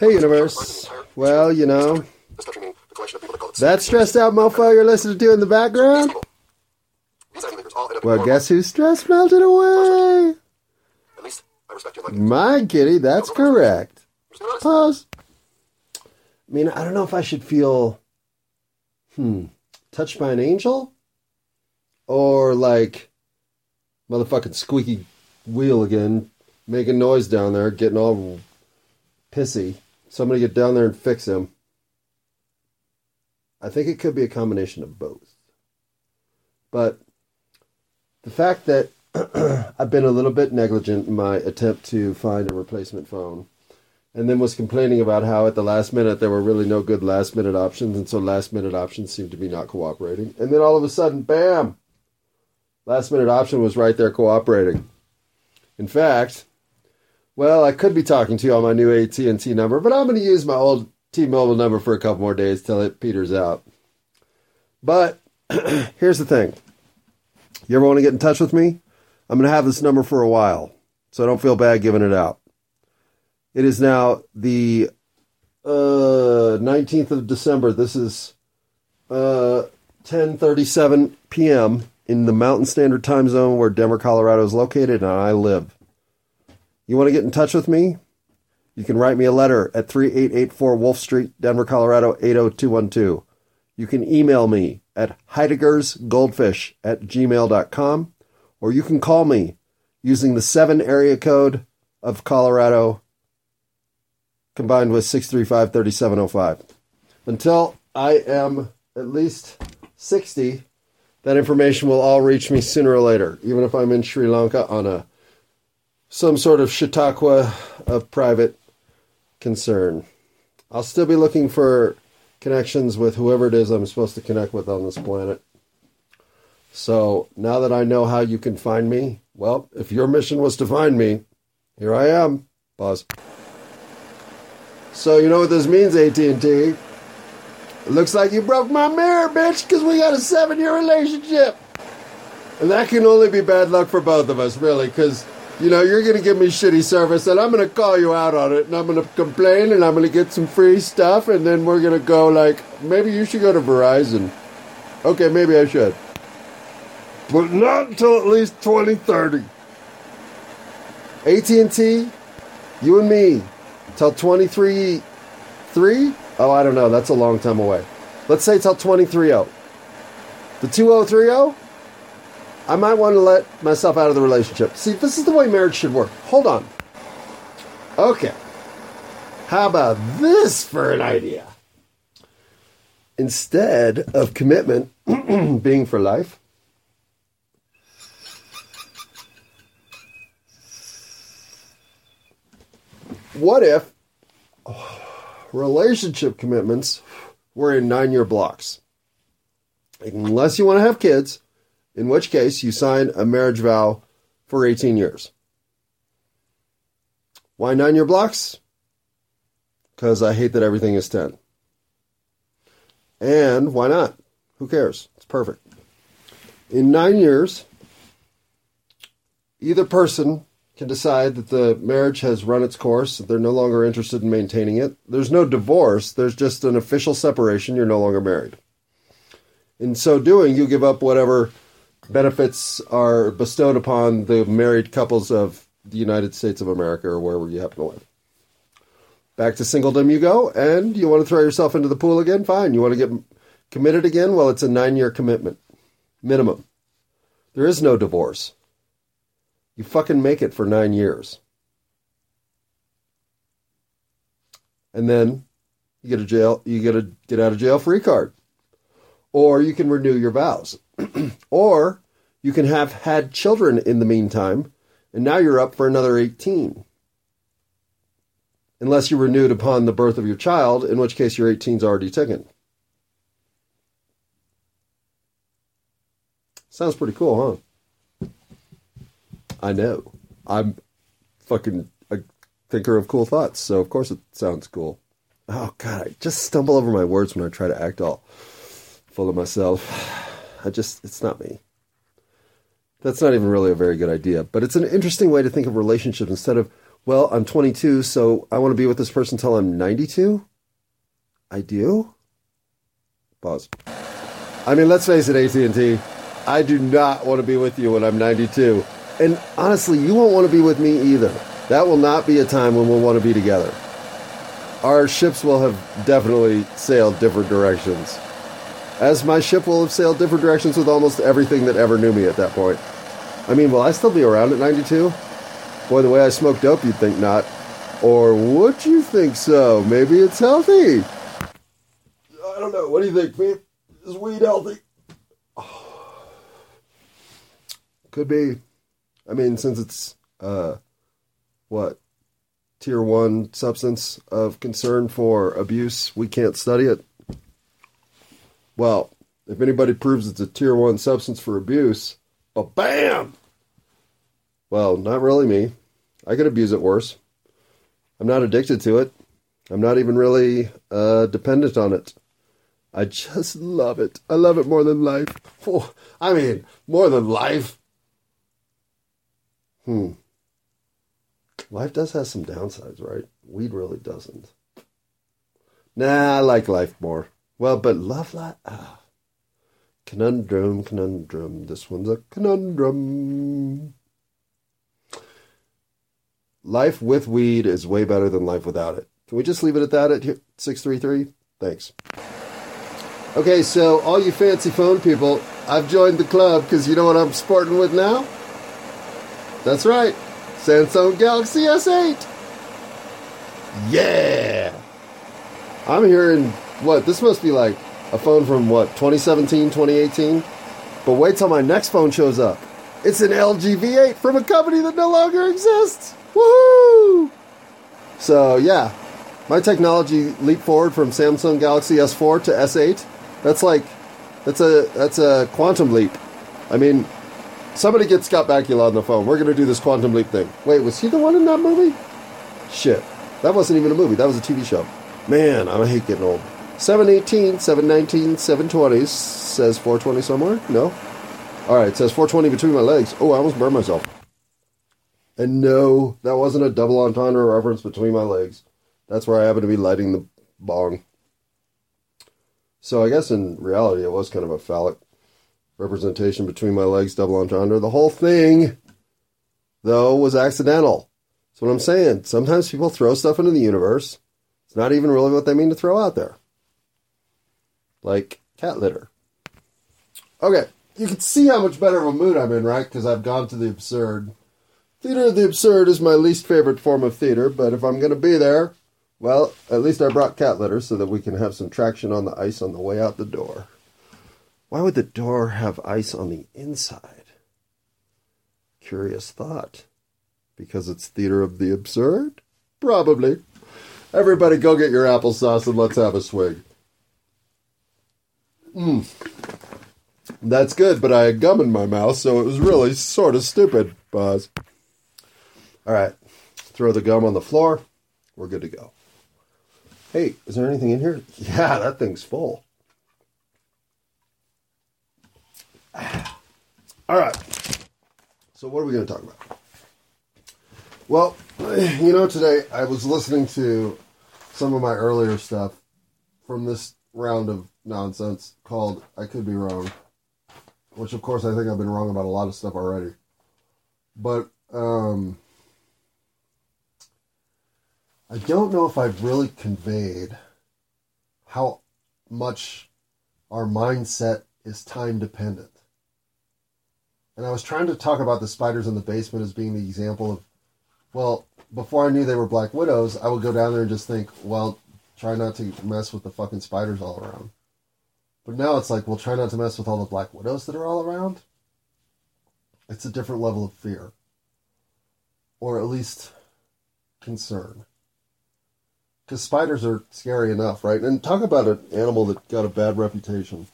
Hey, universe. Well, you know, that stressed out mofo you're listening to in the background? Well, guess whose stress melted away? My kitty, that's correct. Pause. I mean, I don't know if I should feel, hmm, touched by an angel? Or like, motherfucking squeaky wheel again, making noise down there, getting all pissy. Somebody get down there and fix him. I think it could be a combination of both. But the fact that I've been a little bit negligent in my attempt to find a replacement phone and then was complaining about how at the last minute there were really no good last minute options and so last minute options seemed to be not cooperating and then all of a sudden bam last minute option was right there cooperating in fact well i could be talking to you on my new at&t number but i'm going to use my old t-mobile number for a couple more days till it peters out but here's the thing you ever want to get in touch with me i'm going to have this number for a while so i don't feel bad giving it out it is now the uh, 19th of December. This is uh, 10:37 p.m. in the Mountain Standard Time Zone where Denver, Colorado is located and I live. You want to get in touch with me? You can write me a letter at 3884 Wolf Street, Denver, Colorado 80212. You can email me at heideggersgoldfish at gmail.com or you can call me using the 7 area code of Colorado combined with 635 3705. Until I am at least 60, that information will all reach me sooner or later, even if I'm in Sri Lanka on a some sort of Chautauqua of private concern. I'll still be looking for connections with whoever it is I'm supposed to connect with on this planet. So now that I know how you can find me, well, if your mission was to find me, here I am. Pause. So you know what this means, AT&T? It looks like you broke my mirror, bitch, because we got a seven-year relationship. And that can only be bad luck for both of us, really, because, you know, you're going to give me shitty service, and I'm going to call you out on it, and I'm going to complain, and I'm going to get some free stuff, and then we're going to go, like, maybe you should go to Verizon. Okay, maybe I should. But not until at least 2030. AT&T, you and me, till 23 3 oh i don't know that's a long time away let's say till 23 0 the 2030 i might want to let myself out of the relationship. See this is the way marriage should work. Hold on. Okay. How about this for an idea? Instead of commitment being for life what if oh, relationship commitments were in nine year blocks? Unless you want to have kids, in which case you sign a marriage vow for 18 years. Why nine year blocks? Because I hate that everything is 10. And why not? Who cares? It's perfect. In nine years, either person can decide that the marriage has run its course, they're no longer interested in maintaining it. There's no divorce, there's just an official separation, you're no longer married. In so doing, you give up whatever benefits are bestowed upon the married couples of the United States of America or wherever you happen to live. Back to singledom you go, and you want to throw yourself into the pool again? Fine. You want to get committed again? Well, it's a nine year commitment, minimum. There is no divorce. You fucking make it for nine years. And then you get a jail you get a get out of jail free card. Or you can renew your vows. or you can have had children in the meantime, and now you're up for another 18. Unless you renewed upon the birth of your child, in which case your 18's already taken. Sounds pretty cool, huh? I know. I'm fucking a thinker of cool thoughts, so of course it sounds cool. Oh god, I just stumble over my words when I try to act all full of myself. I just it's not me. That's not even really a very good idea, but it's an interesting way to think of relationships instead of Well, I'm 22, so I want to be with this person until I'm 92? I do? Pause. I mean, let's face it, AT&T. I do not want to be with you when I'm 92. And honestly, you won't want to be with me either. That will not be a time when we'll want to be together. Our ships will have definitely sailed different directions. As my ship will have sailed different directions with almost everything that ever knew me at that point. I mean, will I still be around at 92? Boy, the way I smoke dope, you'd think not. Or would you think so? Maybe it's healthy. I don't know. What do you think, Pete? Is weed healthy? Could be. I mean, since it's uh, what tier one substance of concern for abuse, we can't study it. Well, if anybody proves it's a tier one substance for abuse, but bam! Well, not really me. I could abuse it worse. I'm not addicted to it. I'm not even really uh, dependent on it. I just love it. I love it more than life. Oh, I mean, more than life. Hmm. Life does have some downsides, right? Weed really doesn't. Nah, I like life more. Well, but love life. Ah. Conundrum, conundrum. This one's a conundrum. Life with weed is way better than life without it. Can we just leave it at that at 633? Thanks. Okay, so all you fancy phone people, I've joined the club because you know what I'm sporting with now? That's right, Samsung Galaxy S8. Yeah! I'm hearing, what, this must be like a phone from what, 2017, 2018? But wait till my next phone shows up. It's an LG V8 from a company that no longer exists. Woohoo! So, yeah, my technology leap forward from Samsung Galaxy S4 to S8. That's like, that's a that's a quantum leap. I mean, somebody get Scott Bakula on the phone. We're gonna do this quantum leap thing. Wait, was he the one in that movie? Shit, that wasn't even a movie. That was a TV show. Man, I hate getting old. 718, 719, 720 says 420 somewhere. No. All right, it says 420 between my legs. Oh, I almost burned myself. And no, that wasn't a double entendre reference between my legs. That's where I happen to be lighting the bong. So I guess in reality, it was kind of a phallic representation between my legs, double entendre. The whole thing, though, was accidental. That's what I'm saying. Sometimes people throw stuff into the universe. It's not even really what they mean to throw out there. Like cat litter. Okay, you can see how much better of a mood I'm in, right? Because I've gone to the absurd. Theater of the absurd is my least favorite form of theater, but if I'm going to be there, well, at least I brought cat litter so that we can have some traction on the ice on the way out the door. Why would the door have ice on the inside? Curious thought. Because it's theater of the absurd? Probably. Everybody go get your applesauce and let's have a swig. Mmm. That's good, but I had gum in my mouth, so it was really sort of stupid, Buzz. All right, throw the gum on the floor. We're good to go. Hey, is there anything in here? Yeah, that thing's full. All right. So, what are we going to talk about? Well, you know, today I was listening to some of my earlier stuff from this round of nonsense called I Could Be Wrong, which, of course, I think I've been wrong about a lot of stuff already. But, um, I don't know if I've really conveyed how much our mindset is time dependent. And I was trying to talk about the spiders in the basement as being the example of, well, before I knew they were black widows, I would go down there and just think, well, try not to mess with the fucking spiders all around. But now it's like, well, try not to mess with all the black widows that are all around. It's a different level of fear. Or at least concern because spiders are scary enough, right? And talk about an animal that got a bad reputation.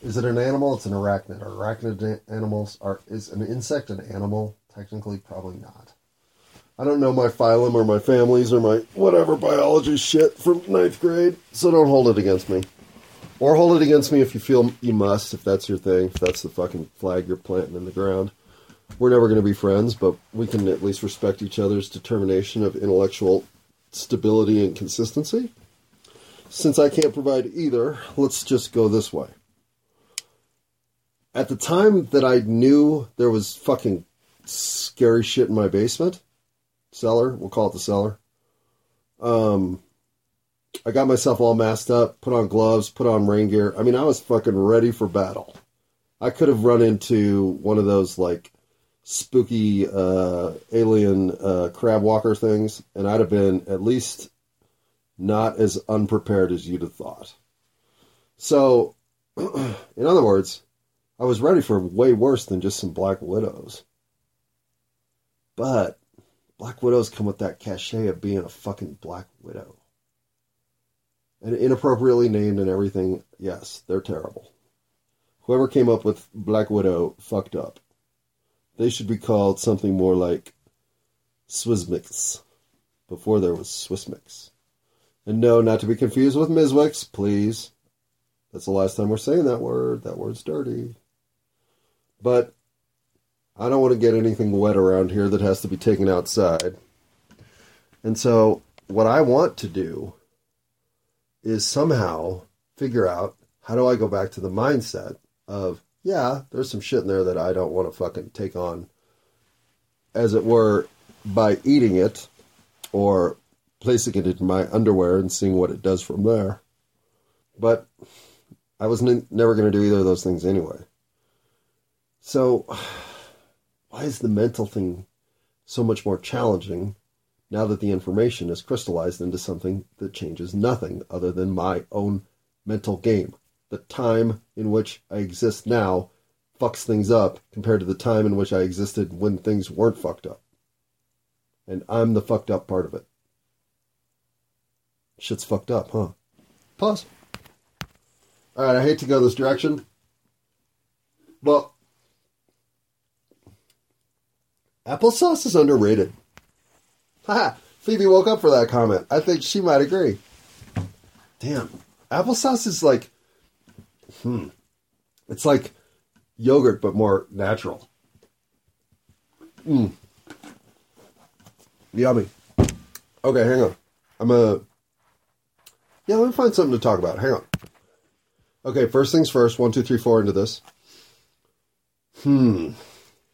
Is it an animal? It's an arachnid. Are arachnid animals are is an insect an animal? Technically, probably not. I don't know my phylum or my families or my whatever biology shit from ninth grade, so don't hold it against me. Or hold it against me if you feel you must, if that's your thing, if that's the fucking flag you're planting in the ground. we're never going to be friends, but we can at least respect each other's determination of intellectual stability and consistency. Since I can't provide either, let's just go this way. At the time that I knew there was fucking scary shit in my basement, cellar, we'll call it the cellar. Um, I got myself all masked up, put on gloves, put on rain gear. I mean, I was fucking ready for battle. I could have run into one of those like spooky uh, alien uh, crab walker things, and I'd have been at least not as unprepared as you'd have thought. So, in other words, I was ready for way worse than just some Black Widows. But Black Widows come with that cachet of being a fucking Black Widow. And inappropriately named and everything, yes, they're terrible. Whoever came up with Black Widow fucked up. They should be called something more like Swissmix before there was Swissmix. And no, not to be confused with Miswix, please. That's the last time we're saying that word. That word's dirty. But I don't want to get anything wet around here that has to be taken outside. And so, what I want to do is somehow figure out how do I go back to the mindset of, yeah, there's some shit in there that I don't want to fucking take on, as it were, by eating it or placing it in my underwear and seeing what it does from there. But I was n- never going to do either of those things anyway. So, why is the mental thing so much more challenging now that the information is crystallized into something that changes nothing other than my own mental game? The time in which I exist now fucks things up compared to the time in which I existed when things weren't fucked up. And I'm the fucked up part of it. Shit's fucked up, huh? Pause. Alright, I hate to go this direction. But applesauce is underrated. Ha! Phoebe woke up for that comment. I think she might agree. Damn. Applesauce is like hmm. It's like yogurt but more natural. Mmm. Yummy. Okay, hang on. I'm a yeah, let me find something to talk about. Hang on. Okay, first things first. One, two, three, four into this. Hmm.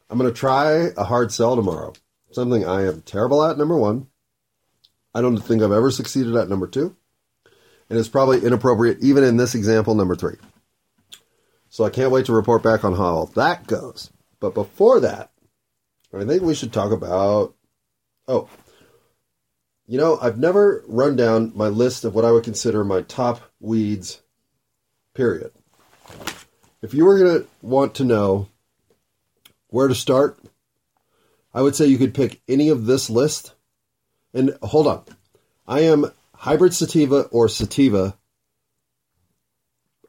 I'm going to try a hard sell tomorrow. Something I am terrible at, number one. I don't think I've ever succeeded at, number two. And it's probably inappropriate, even in this example, number three. So I can't wait to report back on how that goes. But before that, I think we should talk about. Oh, you know, I've never run down my list of what I would consider my top weeds, period. If you were going to want to know where to start, I would say you could pick any of this list. And hold on. I am hybrid sativa or sativa.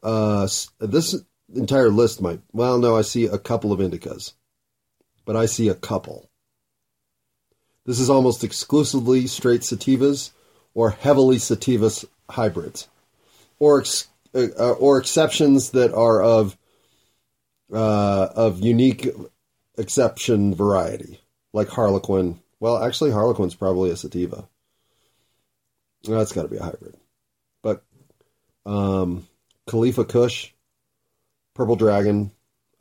Uh, this entire list might, well, no, I see a couple of indicas, but I see a couple. This is almost exclusively straight sativas or heavily sativas hybrids, or ex- uh, or exceptions that are of uh, of unique exception variety, like Harlequin. Well, actually, Harlequin's probably a sativa. That's got to be a hybrid. But um, Khalifa Kush, Purple Dragon,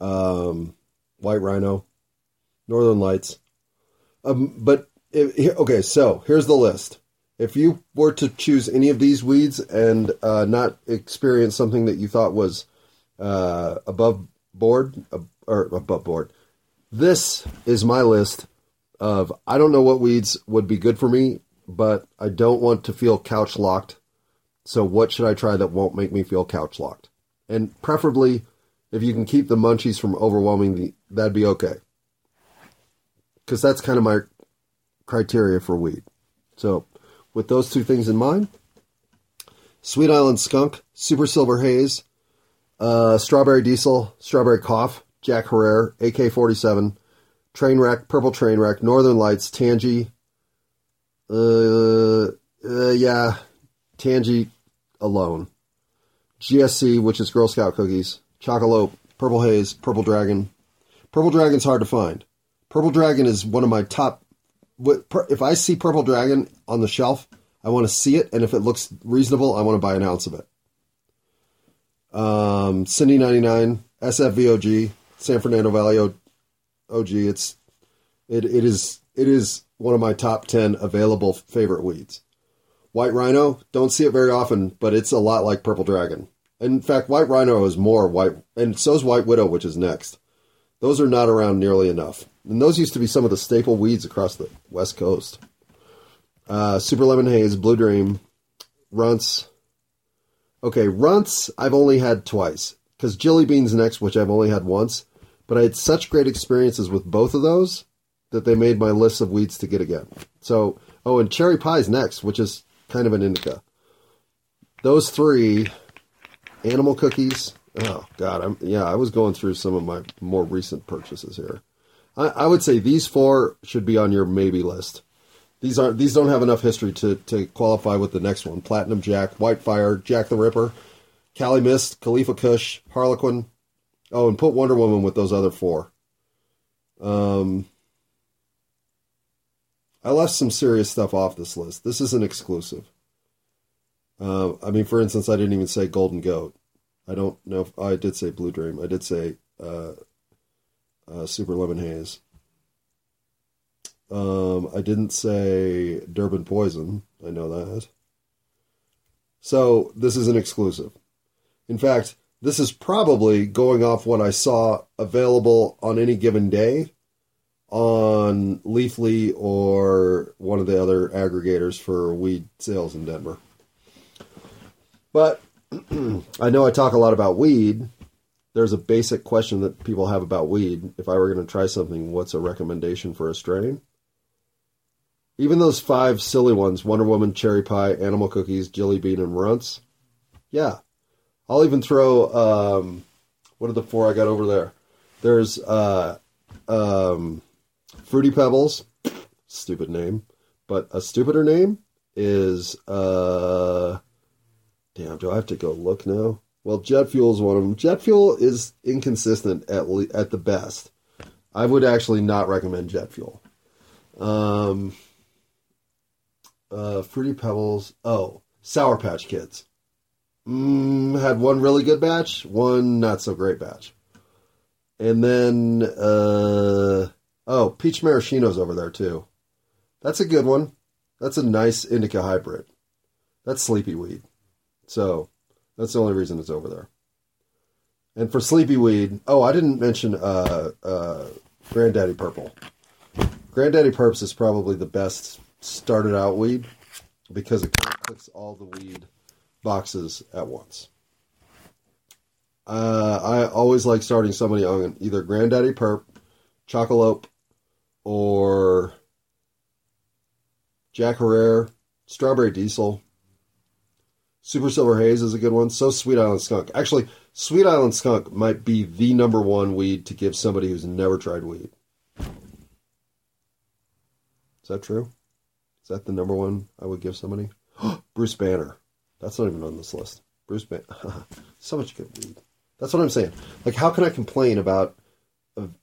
um, White Rhino, Northern Lights. Um, but if, okay, so here's the list. If you were to choose any of these weeds and uh, not experience something that you thought was uh, above board uh, or above board, this is my list of I don't know what weeds would be good for me, but I don't want to feel couch locked. So what should I try that won't make me feel couch locked? And preferably, if you can keep the munchies from overwhelming the, that'd be okay. Because that's kind of my criteria for weed. So, with those two things in mind, Sweet Island Skunk, Super Silver Haze, uh, Strawberry Diesel, Strawberry Cough, Jack Herer, AK 47, Trainwreck, Purple Trainwreck, Northern Lights, Tangy, uh, uh, yeah, Tangy alone. GSC, which is Girl Scout cookies, Chocolope, Purple Haze, Purple Dragon. Purple Dragon's hard to find. Purple Dragon is one of my top. If I see Purple Dragon on the shelf, I want to see it, and if it looks reasonable, I want to buy an ounce of it. Um, Cindy ninety nine SFVOG San Fernando Valley OG. It's it it is it is one of my top ten available favorite weeds. White Rhino, don't see it very often, but it's a lot like Purple Dragon. In fact, White Rhino is more white, and so is White Widow, which is next. Those are not around nearly enough. And those used to be some of the staple weeds across the West Coast. Uh, Super Lemon Haze, Blue Dream, Runts. Okay, Runts I've only had twice. Because jelly Bean's next, which I've only had once. But I had such great experiences with both of those that they made my list of weeds to get again. So, oh, and Cherry Pie's next, which is kind of an indica. Those three, animal cookies. Oh God, I'm yeah. I was going through some of my more recent purchases here. I, I would say these four should be on your maybe list. These aren't. These don't have enough history to to qualify with the next one: Platinum Jack, Whitefire, Jack the Ripper, Kali Mist, Khalifa Kush, Harlequin. Oh, and put Wonder Woman with those other four. Um, I left some serious stuff off this list. This is an exclusive. Uh, I mean, for instance, I didn't even say Golden Goat. I don't know if I did say Blue Dream. I did say uh, uh, Super Lemon Haze. Um, I didn't say Durban Poison. I know that. So this is an exclusive. In fact, this is probably going off what I saw available on any given day on Leafly or one of the other aggregators for weed sales in Denver. But I know I talk a lot about weed. There's a basic question that people have about weed. If I were going to try something, what's a recommendation for a strain? Even those five silly ones Wonder Woman, Cherry Pie, Animal Cookies, Jelly Bean, and Runts. Yeah. I'll even throw, um, what are the four I got over there? There's uh, um, Fruity Pebbles, stupid name, but a stupider name is uh damn, do I have to go look now? Well, jet fuel is one of them. Jet fuel is inconsistent at le- at the best. I would actually not recommend jet fuel. Um, uh, Fruity Pebbles. Oh, Sour Patch Kids. Mm, had one really good batch, one not so great batch, and then uh, Oh, peach maraschino's over there too. That's a good one. That's a nice indica hybrid. That's sleepy weed. So that's the only reason it's over there. And for sleepy weed, oh, I didn't mention uh, uh, Granddaddy Purple. Granddaddy Purps is probably the best started out weed because it clicks all the weed boxes at once. Uh, I always like starting somebody on either Granddaddy Purp, Chocolope, or Jack Herer, Strawberry Diesel. Super Silver Haze is a good one. So Sweet Island Skunk. Actually, Sweet Island Skunk might be the number one weed to give somebody who's never tried weed. Is that true? Is that the number one I would give somebody? Bruce Banner. That's not even on this list. Bruce Banner. so much good weed. That's what I'm saying. Like, how can I complain about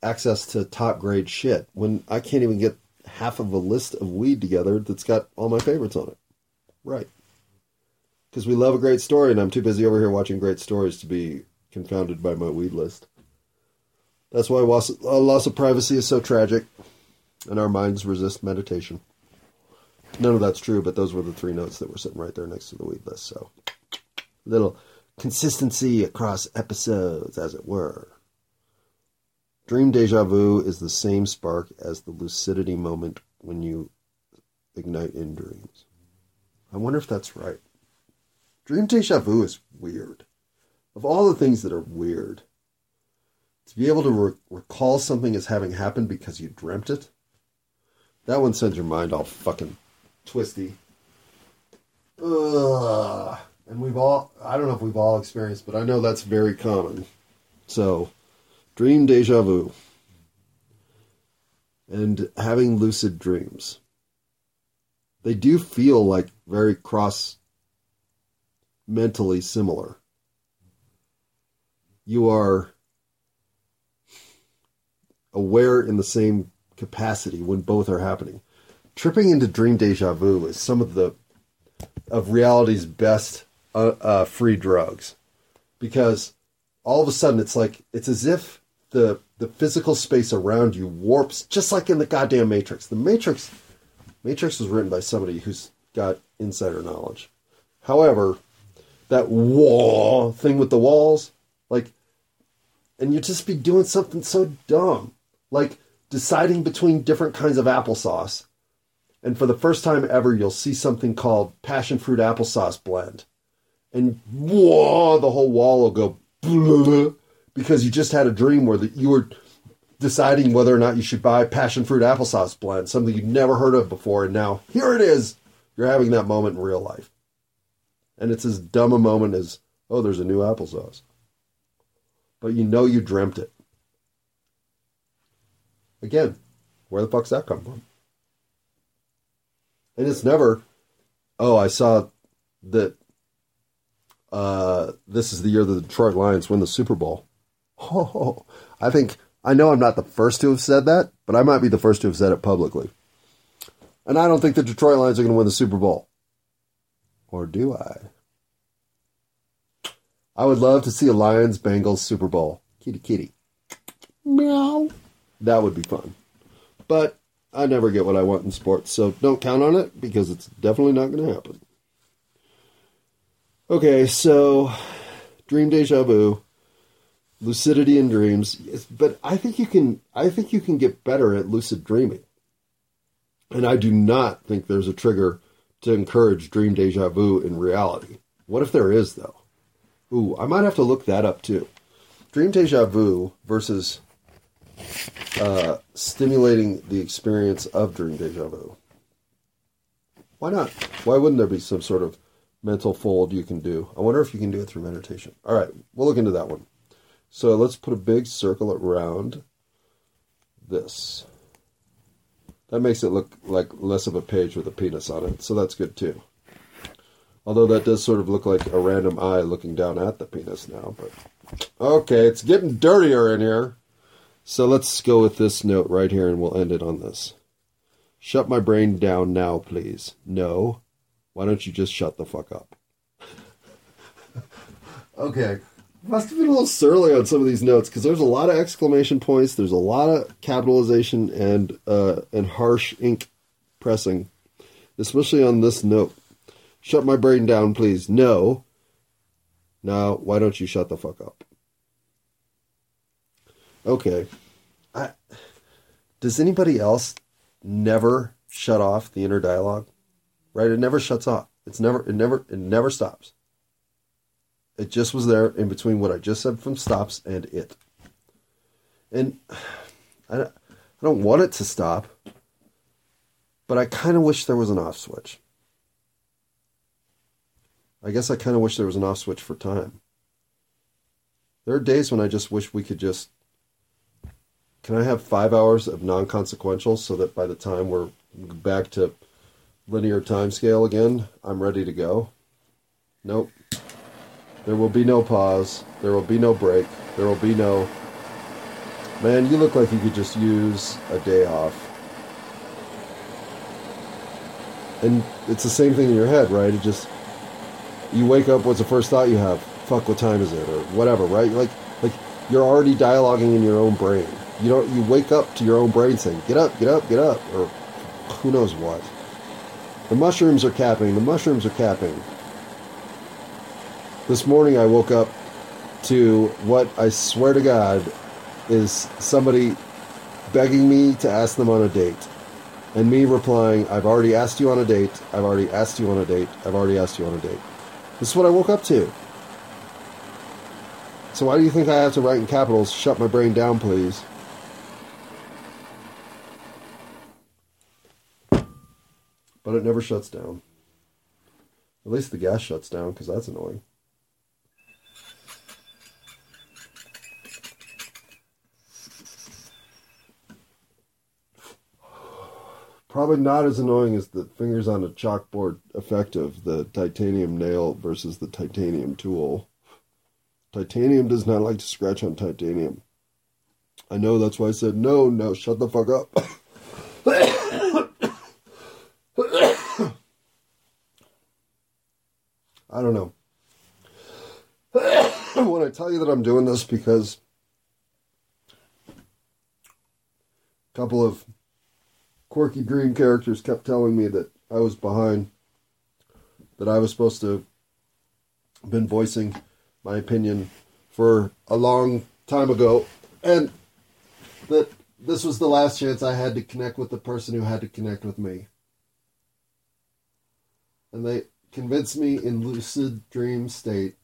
access to top grade shit when I can't even get half of a list of weed together that's got all my favorites on it. Right. Because we love a great story, and I'm too busy over here watching great stories to be confounded by my weed list. That's why loss, uh, loss of privacy is so tragic, and our minds resist meditation. None of that's true, but those were the three notes that were sitting right there next to the weed list. So, little consistency across episodes, as it were. Dream deja vu is the same spark as the lucidity moment when you ignite in dreams. I wonder if that's right. Dream deja vu is weird. Of all the things that are weird, to be able to re- recall something as having happened because you dreamt it, that one sends your mind all fucking twisty. Ugh. And we've all, I don't know if we've all experienced, but I know that's very common. So, Dream deja vu. And having lucid dreams. They do feel like very cross mentally similar. You are aware in the same capacity when both are happening. Tripping into dream deja vu is some of the of reality's best uh, uh, free drugs. Because all of a sudden it's like it's as if the the physical space around you warps just like in the goddamn matrix. The matrix matrix was written by somebody who's got insider knowledge. However that wall thing with the walls like and you'd just be doing something so dumb. Like deciding between different kinds of applesauce and for the first time ever you'll see something called passion fruit applesauce blend and whoa, the whole wall will go blah, because you just had a dream where the, you were deciding whether or not you should buy passion fruit applesauce blend, something you'd never heard of before, and now here it is. You're having that moment in real life. And it's as dumb a moment as, oh, there's a new applesauce. But you know you dreamt it. Again, where the fuck's that come from? And it's never, oh, I saw that uh, this is the year the Detroit Lions win the Super Bowl. Oh, I think I know I'm not the first to have said that, but I might be the first to have said it publicly. And I don't think the Detroit Lions are going to win the Super Bowl. Or do I? I would love to see a Lions Bengals Super Bowl. Kitty kitty. Meow. That would be fun. But I never get what I want in sports, so don't count on it because it's definitely not going to happen. Okay, so dream deja vu, lucidity in dreams, but I think you can I think you can get better at lucid dreaming. And I do not think there's a trigger to encourage dream deja vu in reality. What if there is though? Ooh, I might have to look that up too. Dream deja vu versus uh, stimulating the experience of dream deja vu. Why not? Why wouldn't there be some sort of mental fold you can do. I wonder if you can do it through meditation. All right, we'll look into that one. So let's put a big circle around this. That makes it look like less of a page with a penis on it, so that's good too. Although that does sort of look like a random eye looking down at the penis now, but okay, it's getting dirtier in here. So let's go with this note right here and we'll end it on this. Shut my brain down now, please. No, why don't you just shut the fuck up? okay. Must have been a little surly on some of these notes because there's a lot of exclamation points, there's a lot of capitalization and uh, and harsh ink pressing, especially on this note. Shut my brain down, please. No. Now, why don't you shut the fuck up? Okay. I, does anybody else never shut off the inner dialogue? right? It never shuts off. It's never it never it never stops. It just was there in between what I just said from stops and it. And I I don't want it to stop, but I kind of wish there was an off switch. I guess I kind of wish there was an off switch for time. There are days when I just wish we could just. Can I have five hours of non consequential so that by the time we're back to linear time scale again, I'm ready to go. Nope. There will be no pause. There will be no break. There will be no. Man, you look like you could just use a day off. And it's the same thing in your head, right? It just. You wake up, what's the first thought you have? Fuck, what time is it? Or whatever, right? Like, like you're already dialoguing in your own brain. You don't. You wake up to your own brain saying, "Get up, get up, get up," or who knows what. The mushrooms are capping. The mushrooms are capping. This morning I woke up to what I swear to God is somebody begging me to ask them on a date. And me replying, I've already asked you on a date. I've already asked you on a date. I've already asked you on a date. This is what I woke up to. So why do you think I have to write in capitals, shut my brain down, please? But it never shuts down. At least the gas shuts down because that's annoying. Probably not as annoying as the fingers on a chalkboard effect of the titanium nail versus the titanium tool. Titanium does not like to scratch on titanium. I know that's why I said no, no, shut the fuck up. I don't know. when I tell you that I'm doing this because a couple of quirky green characters kept telling me that I was behind, that I was supposed to have been voicing my opinion for a long time ago, and that this was the last chance I had to connect with the person who had to connect with me. And they convinced me in lucid dream state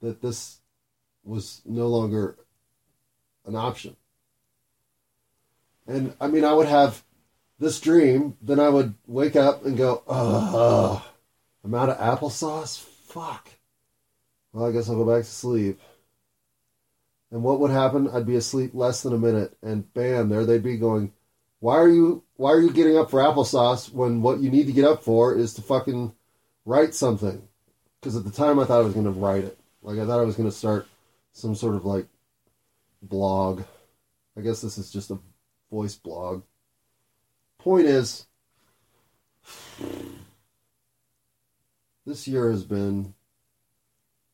that this was no longer an option. And I mean, I would have this dream, then I would wake up and go, oh, I'm out of applesauce? Fuck. Well, I guess I'll go back to sleep. And what would happen? I'd be asleep less than a minute, and bam, there they'd be going, why are you why are you getting up for applesauce when what you need to get up for is to fucking write something? Because at the time I thought I was going to write it. Like I thought I was going to start some sort of like blog. I guess this is just a voice blog. Point is, this year has been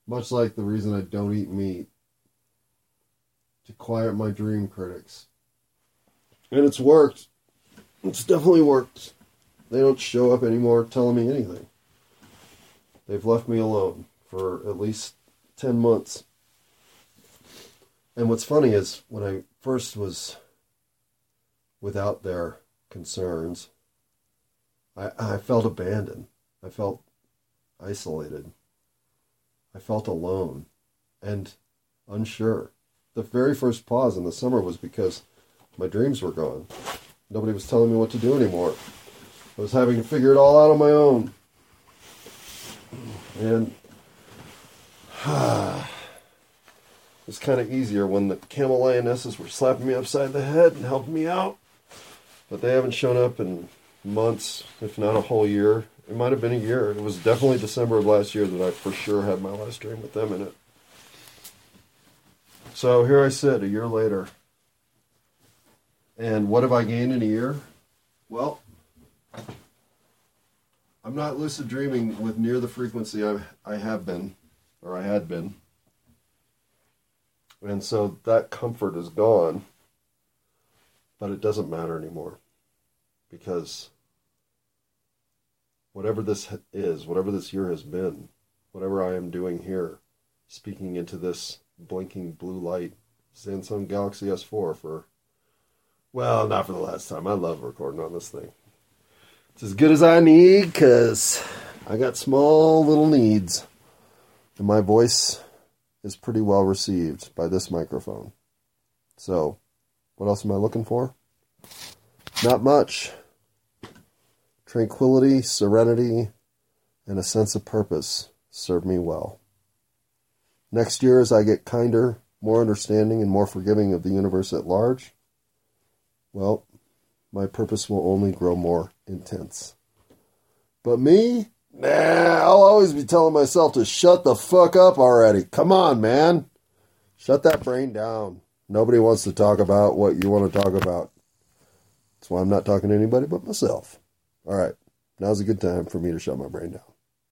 much like the reason I don't eat meat to quiet my dream critics. And it's worked. It's definitely worked. They don't show up anymore telling me anything. They've left me alone for at least 10 months. And what's funny is when I first was without their concerns, I, I felt abandoned. I felt isolated. I felt alone and unsure. The very first pause in the summer was because my dreams were gone. Nobody was telling me what to do anymore. I was having to figure it all out on my own. And it's kind of easier when the camel lionesses were slapping me upside the head and helping me out. But they haven't shown up in months, if not a whole year. It might have been a year. It was definitely December of last year that I for sure had my last dream with them in it. So here I sit a year later. And what have I gained in a year? Well, I'm not lucid dreaming with near the frequency I, I have been, or I had been. And so that comfort is gone. But it doesn't matter anymore. Because whatever this is, whatever this year has been, whatever I am doing here, speaking into this blinking blue light Samsung Galaxy S4 for, well, not for the last time. I love recording on this thing. It's as good as I need because I got small little needs. And my voice is pretty well received by this microphone. So, what else am I looking for? Not much tranquility, serenity, and a sense of purpose serve me well. Next year, as I get kinder, more understanding, and more forgiving of the universe at large, well, my purpose will only grow more intense. But me? Nah, I'll always be telling myself to shut the fuck up already. Come on, man. Shut that brain down. Nobody wants to talk about what you want to talk about. That's why I'm not talking to anybody but myself. All right, now's a good time for me to shut my brain down.